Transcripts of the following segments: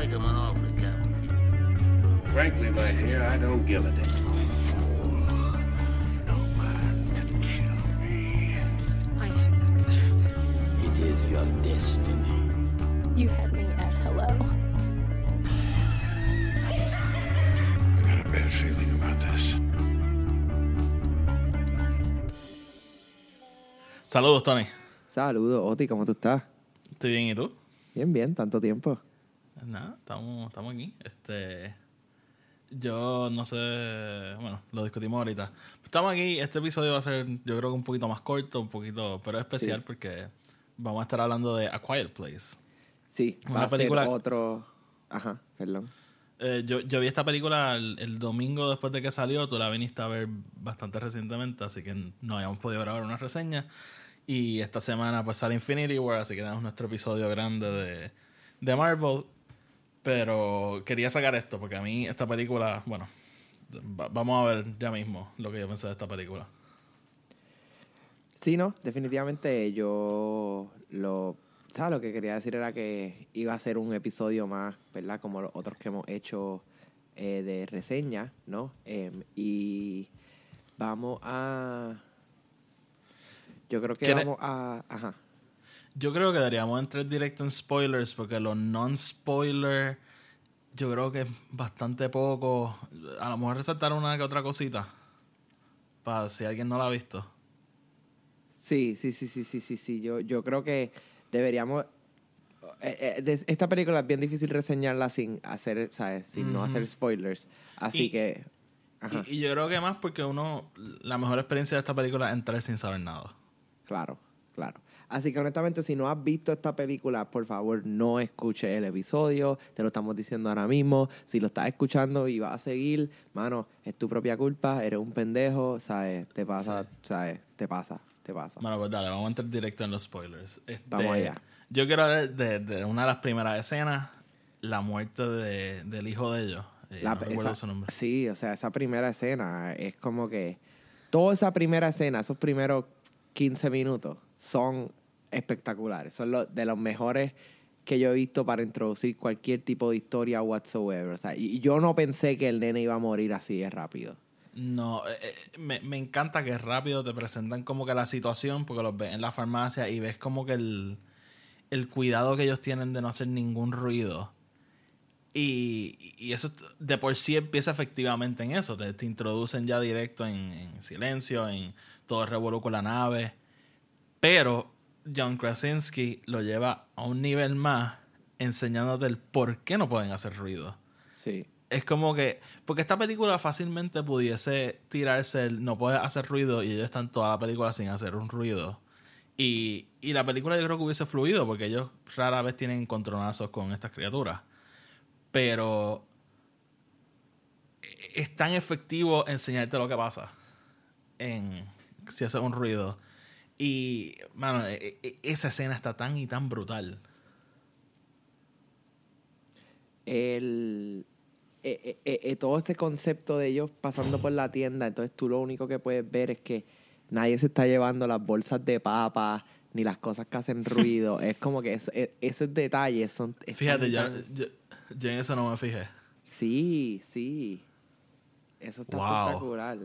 make him an offer again. Frankly, my dear, I don't give a damn. Your destiny. You had me at hello. I got a bad feeling about this. Saludos, Tony. Saludos, Oti, ¿cómo tú estás? Estoy bien, ¿y tú? Bien, bien, tanto tiempo. Nada, estamos, estamos aquí. Este, yo no sé, bueno, lo discutimos ahorita. Estamos aquí, este episodio va a ser, yo creo que un poquito más corto, un poquito, pero especial Sí. porque vamos a estar hablando de A Quiet Place. Sí, Una va a película- ser otro... Ajá, perdón. Eh, yo, yo vi esta película el, el domingo después de que salió, tú la viniste a ver bastante recientemente, así que no habíamos podido grabar una reseña. Y esta semana pues sale Infinity War, así que tenemos nuestro episodio grande de, de Marvel. Pero quería sacar esto, porque a mí esta película, bueno, va- vamos a ver ya mismo lo que yo pensé de esta película. Sí, no, definitivamente yo lo... ¿Sabes? Lo que quería decir era que iba a ser un episodio más, ¿verdad? Como los otros que hemos hecho eh, de reseña, ¿no? Em, y vamos a... Yo creo que ¿Quiere- vamos a... Ajá. Yo creo que deberíamos entrar directo en spoilers, porque los non-spoiler, yo creo que es bastante poco. A lo mejor resaltar una que otra cosita, para si alguien no la ha visto. Sí, sí, sí, sí, sí, sí, sí. Yo, yo creo que deberíamos... eh, eh, esta película es bien difícil reseñarla sin hacer, ¿sabes? Sin no hacer spoilers. Así Y- que... Ajá, Y, y yo creo que más porque uno, la mejor experiencia de esta película es entrar sin saber nada. claro, claro. Así que honestamente, si no has visto esta película, por favor, no escuches el episodio. Te lo estamos diciendo ahora mismo. Si lo estás escuchando y vas a seguir, mano, es tu propia culpa. Eres un pendejo, ¿sabes? Te pasa, ¿sabes? Te pasa, te pasa. Bueno, pues dale, vamos a entrar directo en los spoilers. Este, Vamos allá. Yo quiero hablar de, de una de las primeras escenas, la muerte de- del hijo de ellos. Eh, La- no recuerdo esa- su nombre. Sí, o sea, esa primera escena es como que toda esa primera escena, esos primeros 15 minutos son espectaculares. Son los, de los mejores que yo he visto para introducir cualquier tipo de historia whatsoever. O sea, y, yo no pensé que el nene iba a morir así de rápido. No, eh, eh, me, me encanta que rápido te presentan como que la situación, porque los ves en la farmacia y ves como que el, el cuidado que ellos tienen de no hacer ningún ruido. Y, y eso de por sí empieza efectivamente en eso. Te, introducen ya directo en, en silencio, en todo el con la nave. Pero John Krasinski lo lleva a un nivel más enseñándote el por qué no pueden hacer ruido Sí. es como que. Porque esta película fácilmente pudiese tirarse el no puede hacer ruido y ellos están toda la película sin hacer un ruido. Y, y la película yo creo que hubiese fluido porque ellos rara vez tienen encontronazos con estas criaturas. Pero. Es tan efectivo enseñarte lo que pasa en si haces un ruido. Y, mano, e- e- esa escena está tan y tan brutal. el, eh, eh, eh, eh, todo ese concepto de ellos pasando por la tienda, entonces tú lo único que puedes ver es que nadie se está llevando las bolsas de papas ni las cosas que hacen ruido. es como que es- es- esos detalles son... Fíjate, yo, tan- yo, yo en eso no me fijé. Sí, sí. Eso está Wow. espectacular.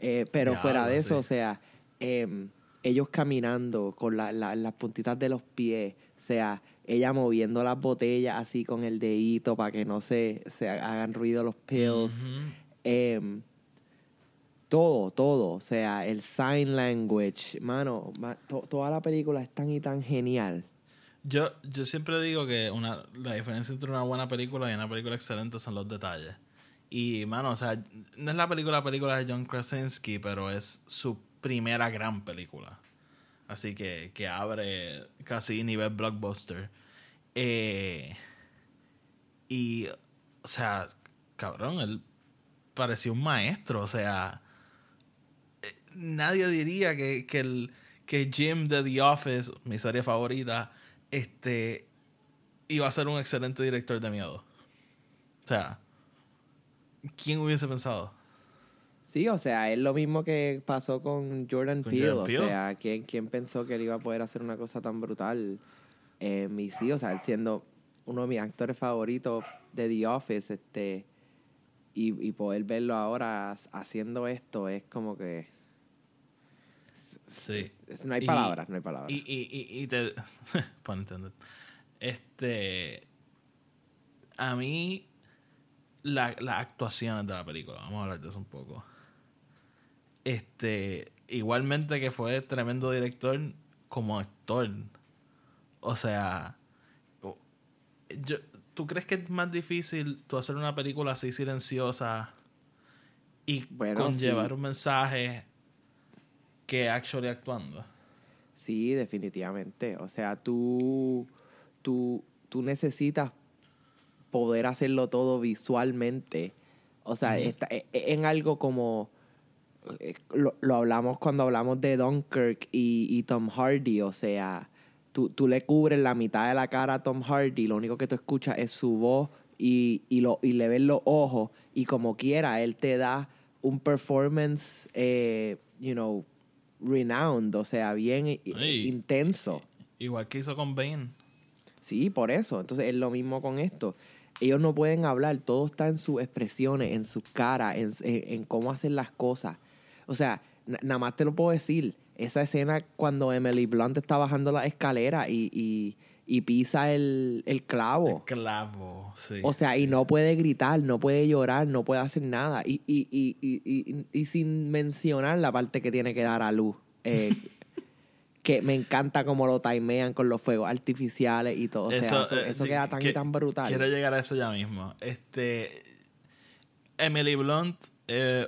Eh, pero fuera de eso, o sea, em, ellos caminando con la- la- las puntitas de los pies, o sea, ella moviendo las botellas así con el dedito para que no se, se hagan ruido los pills. Em, todo, todo, o sea, el sign language, mano, ma- to- toda la película es tan y tan genial. Yo, yo siempre digo que una, la diferencia entre una buena película y una película excelente son los detalles. Y, mano, o sea, no es la película película de John Krasinski, pero es su primera gran película. Así que, que abre casi nivel blockbuster. Eh, y, o sea, cabrón, él parecía un maestro. O sea, eh, nadie diría que, que, el, que Jim de The Office, mi serie favorita, este, iba a ser un excelente director de miedo. O sea, ¿quién hubiese pensado? Sí, o sea, es lo mismo que pasó con Jordan Con Peele. Jordan Peele. O sea, ¿quién, ¿quién pensó que él iba a poder hacer una cosa tan brutal? Eh, y sí, o sea, él siendo uno de mis actores favoritos de The Office, este, y, y poder verlo ahora haciendo esto es como que Sí. no hay Y- palabras, no hay palabras. Y, y, y, y te. pun intended. Este. A mí. la- Las actuaciones de la película. Vamos a hablar de eso un poco. Este. Igualmente que fue tremendo director como actor. O sea. Yo, ¿Tú crees que es más difícil tú hacer una película así silenciosa y Bueno, conllevar sí. un mensaje que actually actuando? Sí, definitivamente. O sea, tú, tú, tú necesitas poder hacerlo todo visualmente. O sea, está- e- e- en algo como lo, lo hablamos cuando hablamos de Dunkirk y, y Tom Hardy. O sea, tú, tú le cubres la mitad de la cara a Tom Hardy, lo único que tú escuchas es su voz y, y, lo, y le ves los ojos. Y como quiera, él te da un performance, eh, you know, renowned, o sea, bien intenso. Igual que hizo con Bane. Sí, por eso. Entonces es lo mismo con esto. Ellos no pueden hablar, todo está en sus expresiones, en sus caras, en, en- en cómo hacer las cosas. O sea, na- nada más te lo puedo decir. Esa escena cuando Emily Blunt está bajando la escalera y, y, y pisa el, el clavo. Clavo, sí. O sea, y no puede gritar, no puede llorar, no puede hacer nada. Y, y, y, y, y, y sin mencionar la parte que tiene que dar a luz. eh, que me encanta cómo lo timean con los fuegos artificiales y todo. O sea, eso, eh, eso sí, queda tan que- y tan brutal. Quiero llegar a eso ya mismo. Este. Emily Blunt, eh,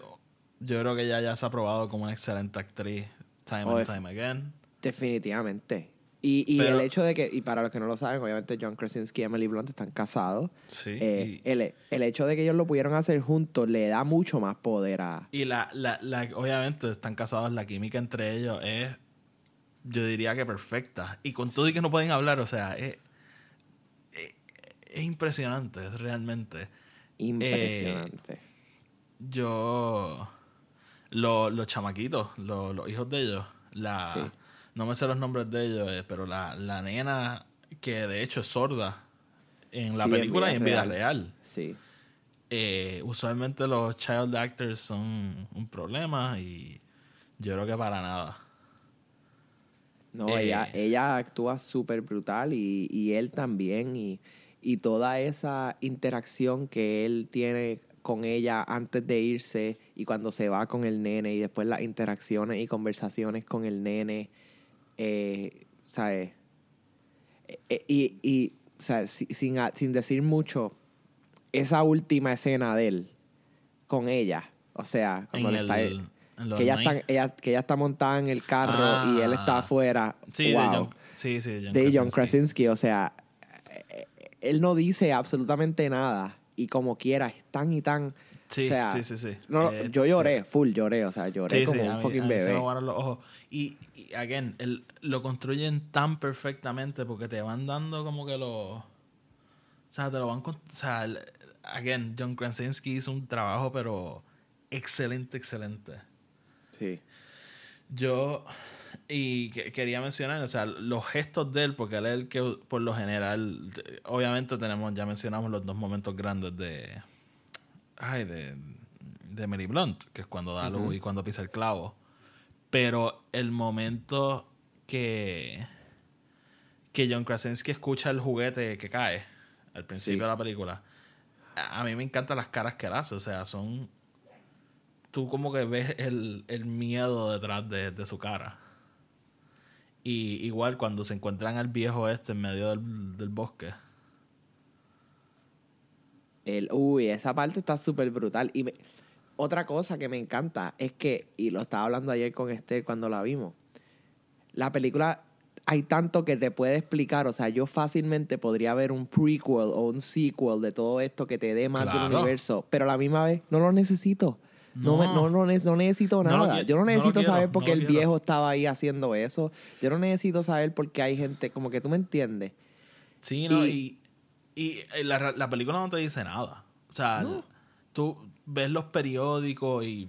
yo creo que ya, ya se ha probado como una excelente actriz, time Oh, and time again. Definitivamente. Y, y Pero- el hecho de que, y para los que no lo saben, obviamente John Krasinski y Emily Blunt están casados. Sí. Eh, y, el, el hecho de que ellos lo pudieron hacer juntos le da mucho más poder a... y la, la, la- obviamente están casados, la química entre ellos es, yo diría que perfecta. Y con todo y que no pueden hablar, o sea, es, es, es impresionante, realmente. Impresionante. yo lo- los chamaquitos, lo- los hijos de ellos, la Sí. no me sé los nombres de ellos, eh, pero la, la nena que de hecho es sorda en la Sí, en película vida y en vida real. real. sí. Eh, usualmente los child actors son un problema y yo creo que para nada. No, Eh, ella, ella actúa súper brutal y, y él también. Y, y toda esa interacción que él tiene con ella antes de irse y cuando se va con el nene y después las interacciones y conversaciones con el nene, eh, ¿sabes? Eh, y, y o sea, si- sin, sin decir mucho, esa última escena de él con ella, o sea, cuando le está... el- los que ella, está, ella, que ella está montada en el carro y él está Ah. afuera. Sí, wow. de John, sí, sí, John de John Krasinski. Krasinski. O sea, eh, él no dice absolutamente nada. Y como quiera, es tan y tan. Sí, o sea, sí, sí, sí. No, Eh, yo lloré, full lloré. O sea, lloré Sí, como sí, un mí- fucking se me bebé. aguaron los ojos. Y, y, again, el- lo construyen tan perfectamente porque te van dando como que lo. O sea, te lo van. O sea, el- again, John Krasinski hizo un trabajo, pero excelente, excelente. Sí. Yo. Y que- quería mencionar, o sea, los gestos de él, porque él es el que, por lo general, te- obviamente tenemos, ya mencionamos los dos momentos grandes de. Ay, de. De Mary Blunt, que es cuando da luz y cuando pisa el clavo. Pero el momento que. Que John Krasinski escucha el juguete que cae al principio Sí. de la película. A a mí me encantan las caras que él hace, o sea, son tú como que ves el, el miedo detrás de, de su cara. Y igual cuando se encuentran al viejo este en medio del, del bosque. El, uy, esa parte está súper brutal. Y me- otra cosa que me encanta es que, y lo estaba hablando ayer con Esther cuando la vimos, la película hay tanto que te puede explicar. O sea, yo fácilmente podría ver un prequel o un sequel de todo esto que te dé más del universo, pero a la misma vez no lo necesito. No, No. no, no, ne- no necesito lo nada. yo no necesito quiero, saber por qué el quiero. viejo estaba ahí haciendo eso. Yo no necesito saber por qué hay gente, como que tú me entiendes. Sí, ¿no? Y- Y, y la, la película no te dice nada. O sea, tú ves los periódicos y...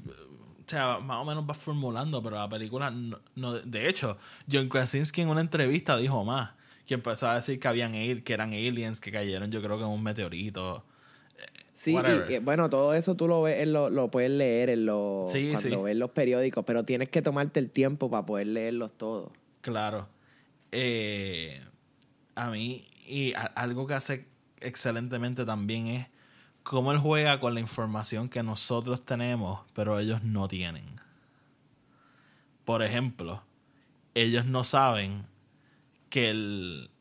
O sea, más o menos vas formulando, pero la película no, no- De hecho, John Krasinski en una entrevista dijo más que empezó a decir que habían que eran aliens que cayeron, yo creo que en un meteorito. Sí, y, y, bueno, todo eso tú lo ves, en lo, lo puedes leer en los, Sí, cuando sí. ves los periódicos, pero tienes que tomarte el tiempo para poder leerlos todos. Claro. Eh, a mí, y a- algo que hace excelentemente también es cómo él juega con la información que nosotros tenemos, pero ellos no tienen. Por ejemplo, ellos no saben que el.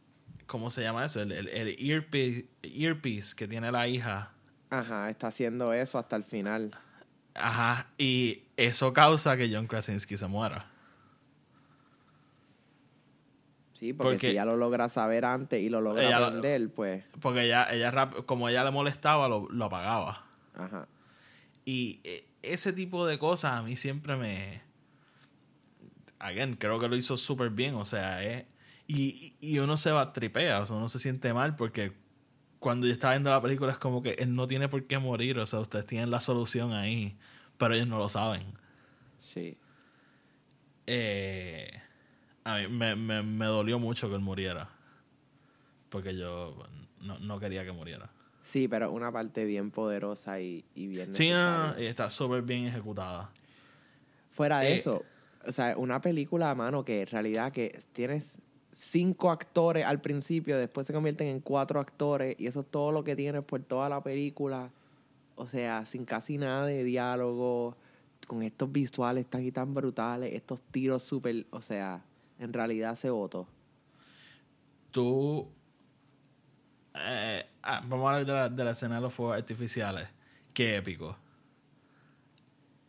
¿Cómo se llama eso? El, el, el earpiece, earpiece que tiene la hija. Ajá, está haciendo eso hasta el final. Ajá. Y eso causa que John Krasinski se muera. Sí, porque, Porque- si ya lo logra saber antes y lo logra lo- aprender, pues, Porque ella, ella rap- como ella le molestaba, lo, lo apagaba. ajá. Y eh, ese tipo de cosas a mí siempre me. Again, creo que lo hizo súper bien. O sea, es. Y, y uno se va tripea, o sea, uno se siente mal porque cuando yo estaba viendo la película es como que él no tiene por qué morir. O sea, ustedes tienen la solución ahí, pero ellos no lo saben. Sí. Eh, a mí me, me, me dolió mucho que él muriera. Porque yo no, no quería que muriera. Sí, pero una parte bien poderosa y, y bien Sí, no, está súper bien ejecutada. Fuera de Eh, eso, o sea, una película, mano, que en realidad que tienes cinco actores al principio, después se convierten en cuatro actores y eso es todo lo que tienes por toda la película. O sea, sin casi nada de diálogo, con estos visuales tan y tan brutales, estos tiros súper, o sea, en realidad se votó. tú. eh, ah, vamos a hablar de la, de la escena de los fuegos artificiales. Qué épico.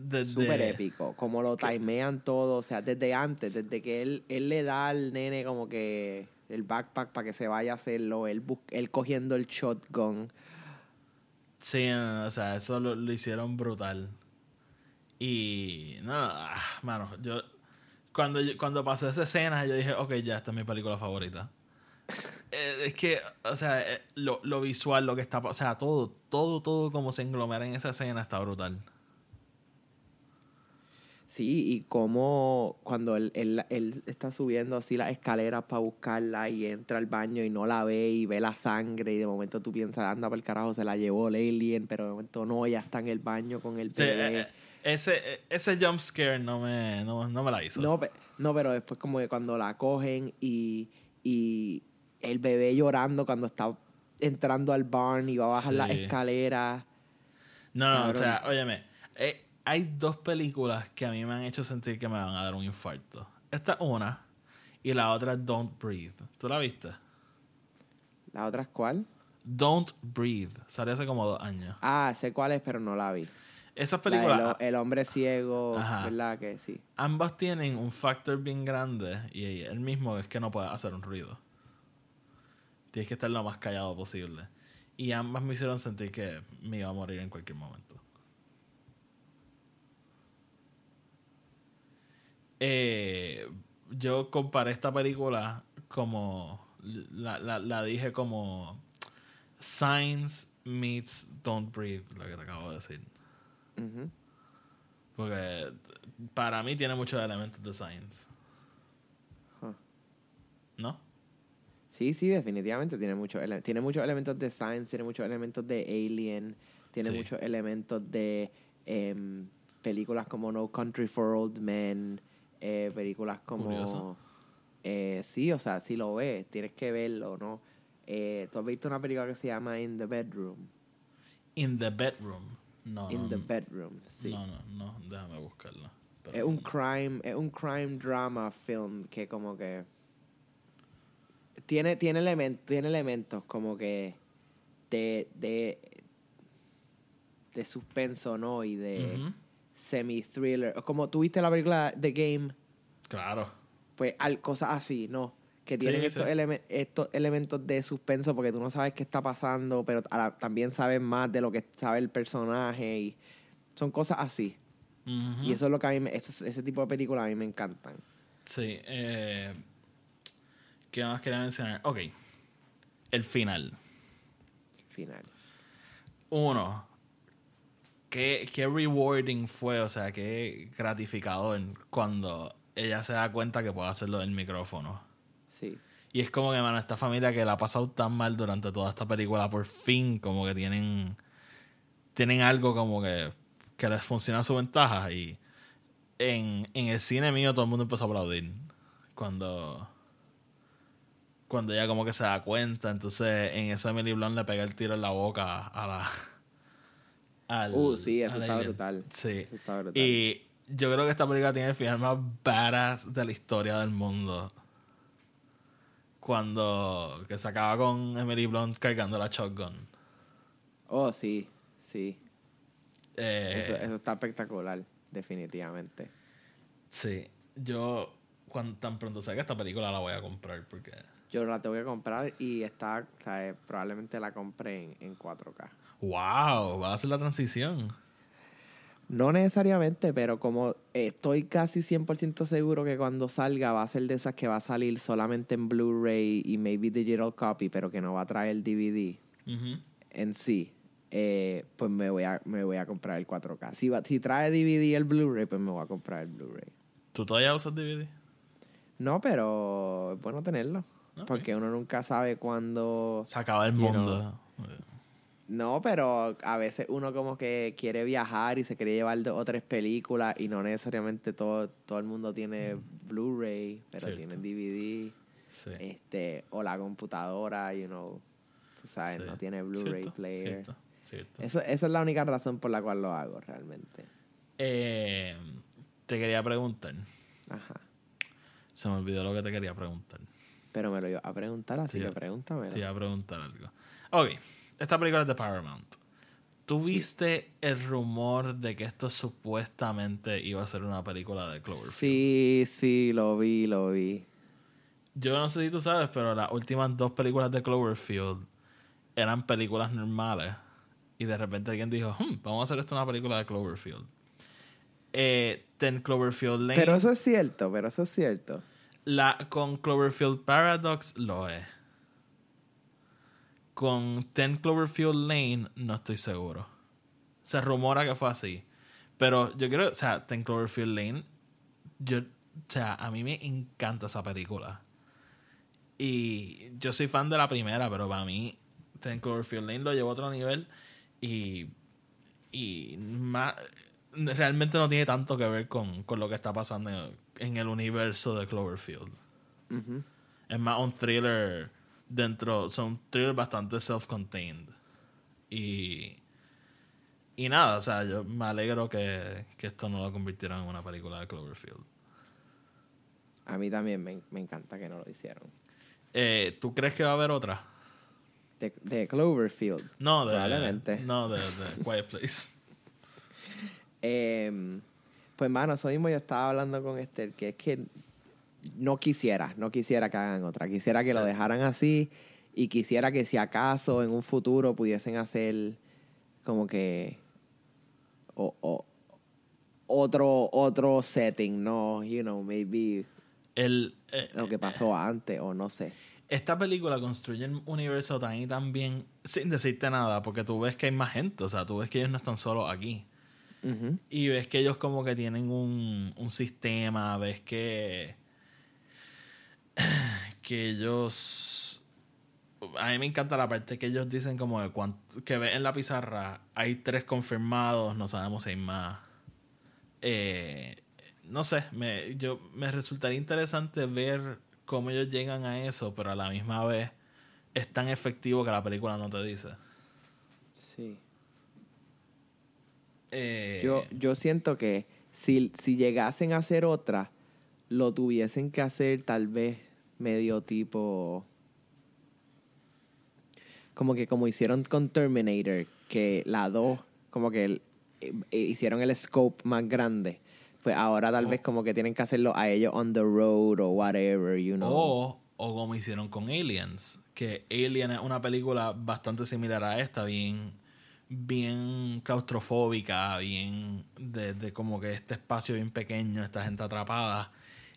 Desde- Súper épico, como lo timean todo, o sea, desde antes, desde que él, él le da al nene como que el backpack para que se vaya a hacerlo, él, él cogiendo el shotgun. Sí, no, no, o sea, eso lo, lo hicieron brutal. Y. No, ah, mano, yo. Cuando, cuando pasó esa escena, yo dije, ok, ya, esta es mi película favorita. Eh, es que, o sea, eh, lo, lo visual, lo que está. O sea, todo, todo, todo como se englomera en esa escena está brutal. Sí, y como cuando él, él, él está subiendo así las escaleras para buscarla y entra al baño y no la ve y ve la sangre y de momento tú piensas, anda por el carajo, se la llevó el alien, pero de momento no, ya está en el baño con el bebé. eh, eh, ese, eh, ese jump scare no me, no, no me la hizo. No, no, pero después como que cuando la cogen y, y el bebé llorando cuando está entrando al barn y va a bajar Sí. las escaleras. No, no, o sea, óyeme, eh, hay dos películas que a mí me han hecho sentir que me van a dar un infarto. Esta es una y la otra es Don't Breathe. ¿Tú la viste? ¿La otra es cuál? Don't Breathe. Salió hace como dos años. Ah, sé cuál es, pero no la vi. Esas La películas, el hombre ciego, Ajá. ¿verdad? Que sí. ambas tienen un factor bien grande y el mismo es que no puedes hacer un ruido. Tienes que estar lo más callado posible. Y ambas me hicieron sentir que me iba a morir en cualquier momento. Eh, yo comparé esta película como. La, la, la dije como. Science meets Don't Breathe, lo que te acabo de decir. Porque para mí tiene muchos elementos de Science. Huh. ¿No? Sí, sí, definitivamente tiene muchos tiene muchos elementos de science, tiene muchos elementos de alien, tiene Sí. muchos elementos de em, películas como No Country for Old Men, eh, películas como Curioso. eh, sí, o sea, si lo ves, tienes que verlo, ¿no? Eh, ¿Tú has visto una película que se llama In the Bedroom? In the bedroom. No, In no, the no. Bedroom, sí. No, no, no, déjame buscarla. Es un crime, es un crime drama film que como que tiene, tiene, elementos tiene elementos como que de, de, de suspenso, ¿no? Y de. Semi-thriller. Como tuviste la película The Game, Claro. pues al, cosas así, ¿no? Que tienen Sí, estos, sí. estos elementos de suspenso porque tú no sabes qué está pasando, pero la- también sabes más de lo que sabe el personaje y son cosas así. Y eso es lo que a mí, me, eso- ese tipo de películas a mí me encantan. Sí. Eh, ¿Qué más quería mencionar? Ok. El final. Final. Uno. Qué, qué rewarding fue, o sea, qué gratificador cuando ella se da cuenta que puede hacerlo del micrófono. Sí. Y es como que, mano, esta familia que la ha pasado tan mal durante toda esta película, por fin, como que tienen. Tienen algo como que. que les funciona a su ventaja. Y en, en el cine mío todo el mundo empezó a aplaudir. Cuando. Cuando ella como que se da cuenta. Entonces, en eso Emily Blunt le pega el tiro en la boca a la. Al- Uh, sí, eso está brutal. Sí. Eso está brutal. Y yo creo que esta película tiene el final más badass de la historia del mundo. Cuando que se acaba con Emily Blunt cargando la shotgun. Oh, sí, sí. Eh, Eso, eso está espectacular, definitivamente. Sí. Yo cuando tan pronto salga esta película la voy a comprar porque Yo la tengo que comprar y está, o sea, probablemente la compré en, en 4K. Wow, va a hacer la transición. No necesariamente, pero como estoy casi 100% seguro que cuando salga va a ser de esas que va a salir solamente en Blu-ray y maybe digital copy, pero que no va a traer DVD Ujú. en sí, eh, pues me voy, a, me voy a comprar el 4K. Si, va- si trae DVD el Blu-ray, pues me voy a comprar el Blu-ray. ¿Tú todavía usas DVD? No, pero es bueno tenerlo. Porque uno nunca sabe cuándo... Se acaba el You mundo. No, pero a veces uno como que quiere viajar y se quiere llevar dos o tres películas y no necesariamente todo, todo el mundo tiene Blu-ray, pero Cierto. tienen DVD, Sí. este, o la computadora, you know, tú sabes, Sí. no tiene Blu-ray player. Cierto, cierto. Eso, esa es la única razón por la cual lo hago realmente. Eh, te quería preguntar. Ajá. Se me olvidó lo que te quería preguntar. Pero me lo iba a preguntar, así Sí, que pregúntamelo. Te iba a preguntar algo. Ok, esta película es de Paramount. ¿Tú viste el rumor de que esto supuestamente iba a ser una película de Cloverfield? Sí, sí, lo vi, lo vi. Yo no sé si tú sabes, pero las últimas dos películas de Cloverfield eran películas normales. Y de repente alguien dijo, "Hmm, vamos a hacer esto una película de Cloverfield. Eh, Ten Cloverfield Lane. Pero eso es cierto, pero eso es cierto. La, con Cloverfield Paradox lo es. Con Ten Cloverfield Lane no estoy seguro. Se rumora que fue así. Pero yo creo, o sea, Ten Cloverfield Lane, yo, o sea, a mí me encanta esa película. Y yo soy fan de la primera, pero para mí Ten Cloverfield Lane lo llevó a otro nivel y, y más, realmente no tiene tanto que ver con, con lo que está pasando en, en el universo de Cloverfield. Es más un thriller dentro, son un thriller bastante self-contained. Y, y nada, o sea, yo me alegro que, que esto no lo convirtieron en una película de Cloverfield. A mí también me, me encanta que no lo hicieron. Eh, ¿Tú crees que va a haber otra? De, de Cloverfield. No, de, Probablemente. No, de, de Quiet Place. Em, pues, mano, eso mismo yo estaba hablando con Esther, que es que no quisiera, no quisiera que hagan otra. Quisiera que lo dejaran así y quisiera que si acaso en un futuro pudiesen hacer como que o- o- otro otro setting, no, you know, maybe El, eh, lo que pasó antes o no sé. esta película construye un universo tan y tan bien sin decirte nada, porque tú ves que hay más gente, o sea, tú ves que ellos no están solos aquí. Y ves que ellos como que tienen un, un sistema, ves que que ellos a mí me encanta la parte que ellos dicen como de cuan- que ves en la pizarra hay tres confirmados, no sabemos si hay más. Eh, no sé, me, yo, me resultaría interesante ver cómo ellos llegan a eso, pero a la misma vez es tan efectivo que la película no te dice. Sí. Eh, Yo, yo siento que si, si llegasen a hacer otra, lo tuviesen que hacer tal vez medio tipo... Como que como hicieron con Terminator, que la 2, como que el- eh, eh, hicieron el scope más grande. Pues ahora tal vez como que tienen que hacerlo a ellos on the road o whatever, you know. O, o como hicieron con Aliens, que Alien es una película bastante similar a esta, bien, bien claustrofóbica, bien de, de como que este espacio bien pequeño, esta gente atrapada.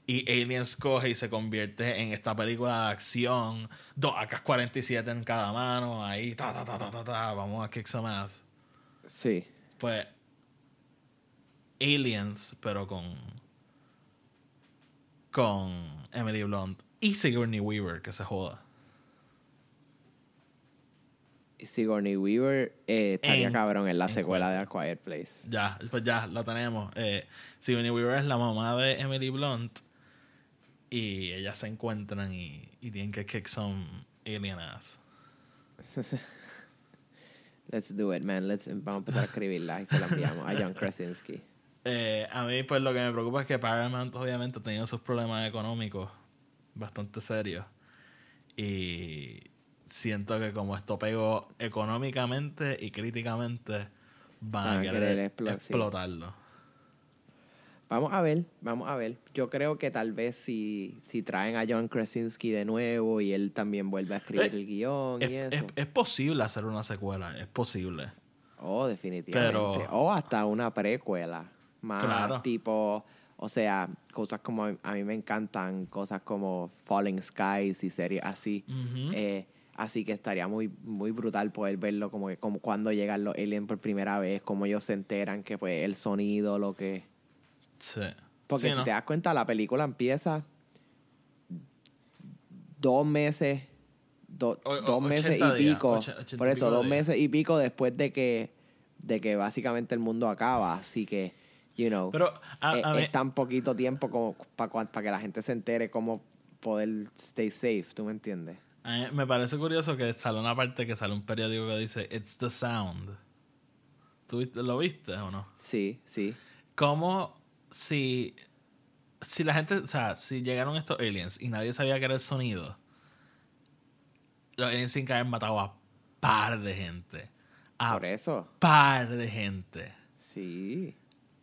Y Aliens coge y se convierte en esta película de acción, dos AK-47 en cada mano, ahí, ta, ta, ta, ta, ta, ta, vamos a kick some ass. Sí. Pues, Aliens, pero con. con Emily Blunt. Y Sigourney Weaver, que se joda. Sigourney Weaver eh, estaría En- cabrón en la en secuela de A Quiet Place. Ya, pues ya, lo tenemos. Eh, Sigourney Weaver es la mamá de Emily Blunt. Y ellas se encuentran y, y tienen que kick some alien ass. Let's do it, man. Let's, vamos a empezar a escribirla y se la enviamos a John Krasinski. Eh, a mí, pues lo que me preocupa es que Paramount, obviamente, ha tenido sus problemas económicos bastante serios. Y siento que como esto pegó económicamente y críticamente, van a querer explotarlo. Vamos a ver, vamos a ver. Yo creo que tal vez si, si traen a John Krasinski de nuevo y él también vuelve a escribir Eh, el guion Es, y eso. es- es posible hacer una secuela, es posible. Oh, definitivamente. O hasta una precuela. Más Claro. tipo, o sea, cosas como a mí me encantan, cosas como Falling Skies y series así. Ujú. Eh, así que estaría muy, muy brutal poder verlo como que como cuando llegan los aliens por primera vez, como ellos se enteran que pues el sonido, lo que. Sí. Porque Sí, si ¿no? te das cuenta, la película empieza dos meses, do- O- o- dos meses 80 y días, pico. ocha- 80 por eso, pico dos días. meses y pico después de que, de que básicamente el mundo acaba. Así que, you know, Pero a, a mí- es tan poquito tiempo como para que la gente se entere cómo poder stay safe, ¿tú me entiendes? me parece curioso que sale una parte que sale un periódico que dice It's the sound. ¿Tú lo viste o no? Sí, sí. ¿Cómo si, si la gente, o sea, si llegaron estos aliens y nadie sabía que era el sonido, los aliens sin haber matado a par de gente. A Por eso, par de gente. sí.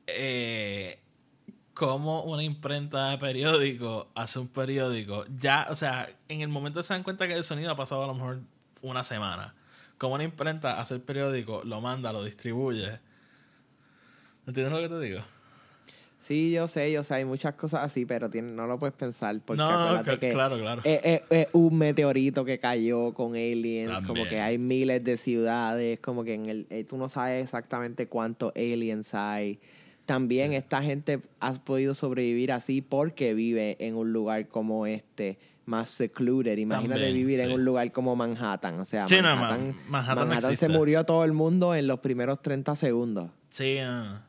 eh, cómo una imprenta de periódico hace un periódico. Ya, o sea, en el momento se dan cuenta que el sonido ha pasado a lo mejor una semana. Como una imprenta hace el periódico, lo manda, lo distribuye. ¿Entiendes lo que te digo? Sí, yo sé, yo sé, hay muchas cosas así, pero tiene- no lo puedes pensar porque No, que claro, claro. Es, es- es un meteorito que cayó con aliens, como que hay miles de ciudades, como que en el eh, tú no sabes exactamente cuántos aliens hay. También esta gente ha podido sobrevivir así porque vive en un lugar como este, más secluded. Imagínate También, vivir en un lugar como Manhattan. O sea, Sí, no, Manhattan, Man- Manhattan no Manhattan se murió todo el mundo en los primeros 30 segundos. Sí, ah.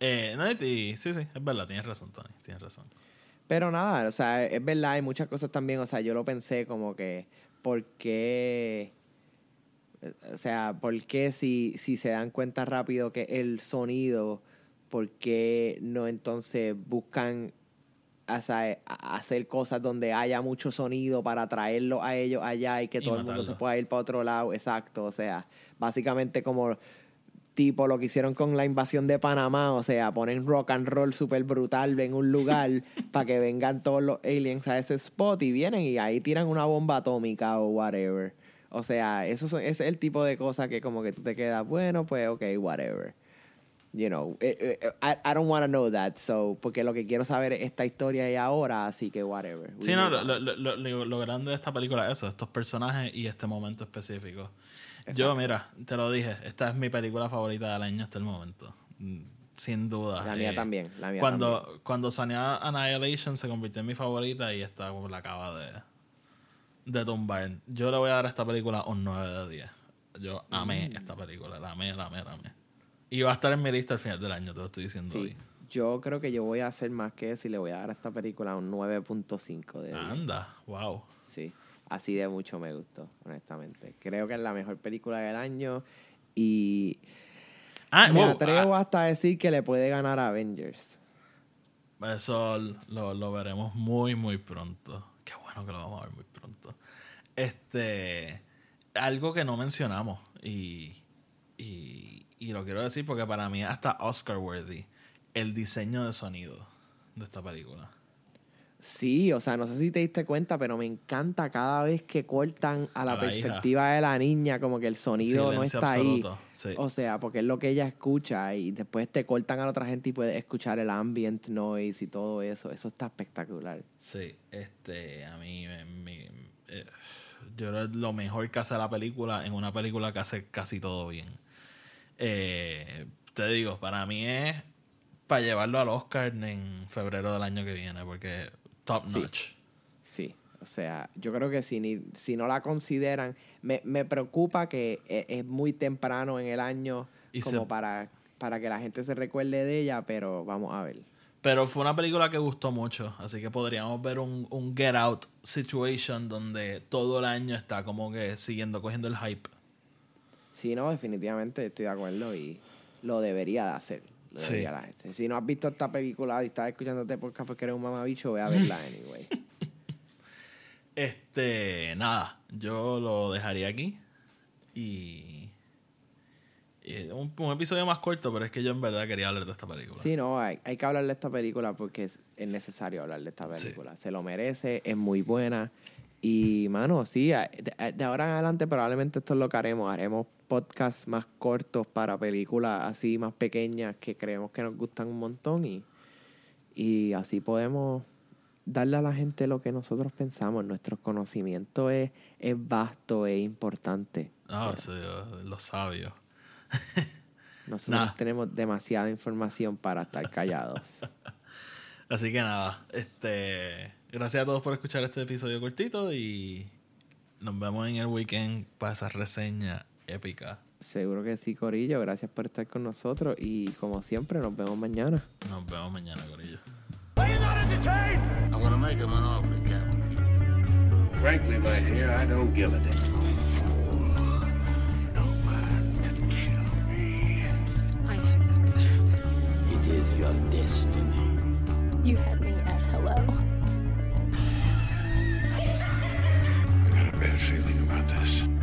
Eh, no, sí, sí, es verdad, tienes razón, Tony, tienes razón. Pero nada, o sea, es verdad, hay muchas cosas también, o sea, yo lo pensé como que, ¿por qué? O sea, ¿por qué si, si se dan cuenta rápido que el sonido, ¿por qué no entonces buscan hacer cosas donde haya mucho sonido para traerlo a ellos allá y que Y todo el mundo se pueda ir para otro lado? Exacto, o sea, básicamente como tipo lo que hicieron con la invasión de Panamá, o sea, ponen rock and roll súper brutal en un lugar para que vengan todos los aliens a ese spot y vienen y ahí tiran una bomba atómica o whatever. O sea, eso son- es el tipo de cosas que como que tú te quedas, bueno, pues ok, whatever. You know, eh, eh, I, I don't want to know that, so, porque lo que quiero saber es esta historia y ahora, así que whatever. We Sí, no, lo grande de esta película es eso, estos personajes y este momento específico. Yo, mira, te lo dije, esta es mi película favorita del año hasta el momento. Mm, Sin duda. La mía Eh, también, la mía cuando, también. Cuando salió Annihilation se convirtió en mi favorita y esta como la acaba de, de tumbar. Yo le voy a dar a esta película un 9 de 10. Yo amé Mm. esta película, la amé, la amé, la amé. Y va a estar en mi lista al final del año, te lo estoy diciendo Sí, hoy. yo creo que yo voy a hacer más que eso y le voy a dar a esta película un 9.5 de 10. Anda, wow. Sí, así de mucho me gustó, honestamente. Creo que es la mejor película del año y Ah, me wow, atrevo ah, hasta a decir que le puede ganar a Avengers. Eso lo, lo veremos muy, muy pronto. Qué bueno que lo vamos a ver muy pronto. Este. Algo que no mencionamos. Y. Y, y lo quiero decir porque para mí hasta Oscar worthy. El diseño de sonido de esta película. Sí, o sea, no sé si te diste cuenta, pero me encanta cada vez que cortan a la, A la perspectiva de la niña, como que el sonido no está absoluto, ahí. sí. O sea, porque es lo que ella escucha y después te cortan a la otra gente y puedes escuchar el ambient noise y todo eso. Eso está espectacular. Sí, este, a mí me, me- eh, yo creo lo mejor que hace la película en una película que hace casi todo bien. Eh, te digo, para mí es para llevarlo al Oscar en febrero del año que viene, porque top Sí. notch. Sí. O sea, yo creo que si, ni, si no la consideran, me, me preocupa que e- es, muy temprano en el año Y como se- para, para que la gente se recuerde de ella, pero vamos a ver. Pero fue una película que gustó mucho, así que podríamos ver un, un Get Out situation donde todo el año está como que siguiendo, cogiendo el hype. Si no, definitivamente estoy de acuerdo y lo debería de hacer. Sí. Si no has visto esta película y estás escuchando este podcast porque eres un mamabicho, ve a verla anyway. Este, nada, yo lo dejaría aquí. Y. y un, un episodio más corto, pero es que yo en verdad quería hablar de esta película. Sí, no, hay, hay que hablar de esta película porque es, es necesario hablar de esta película. Se lo merece, es muy buena. Y, mano, sí, de, de ahora en adelante probablemente esto es lo que haremos. Haremos podcasts más cortos para películas así más pequeñas que creemos que nos gustan un montón y, y así podemos darle a la gente lo que nosotros pensamos. Nuestro conocimiento es, es vasto, es importante. Ah, O sea, sí, los sabios. nosotros Nah. tenemos demasiada información para estar callados. Así que nada, este. Gracias a todos por escuchar este episodio cortito y nos vemos en el weekend para esa reseña épica. Seguro que sí, Corillo. Gracias por estar con nosotros y como siempre nos vemos mañana. Nos vemos mañana, Corillo. I'm gonna make him an offer again with you. Frankly, my dear, I don't give a damn. No man can kill me. I, It is your destiny. you had bad feeling about this.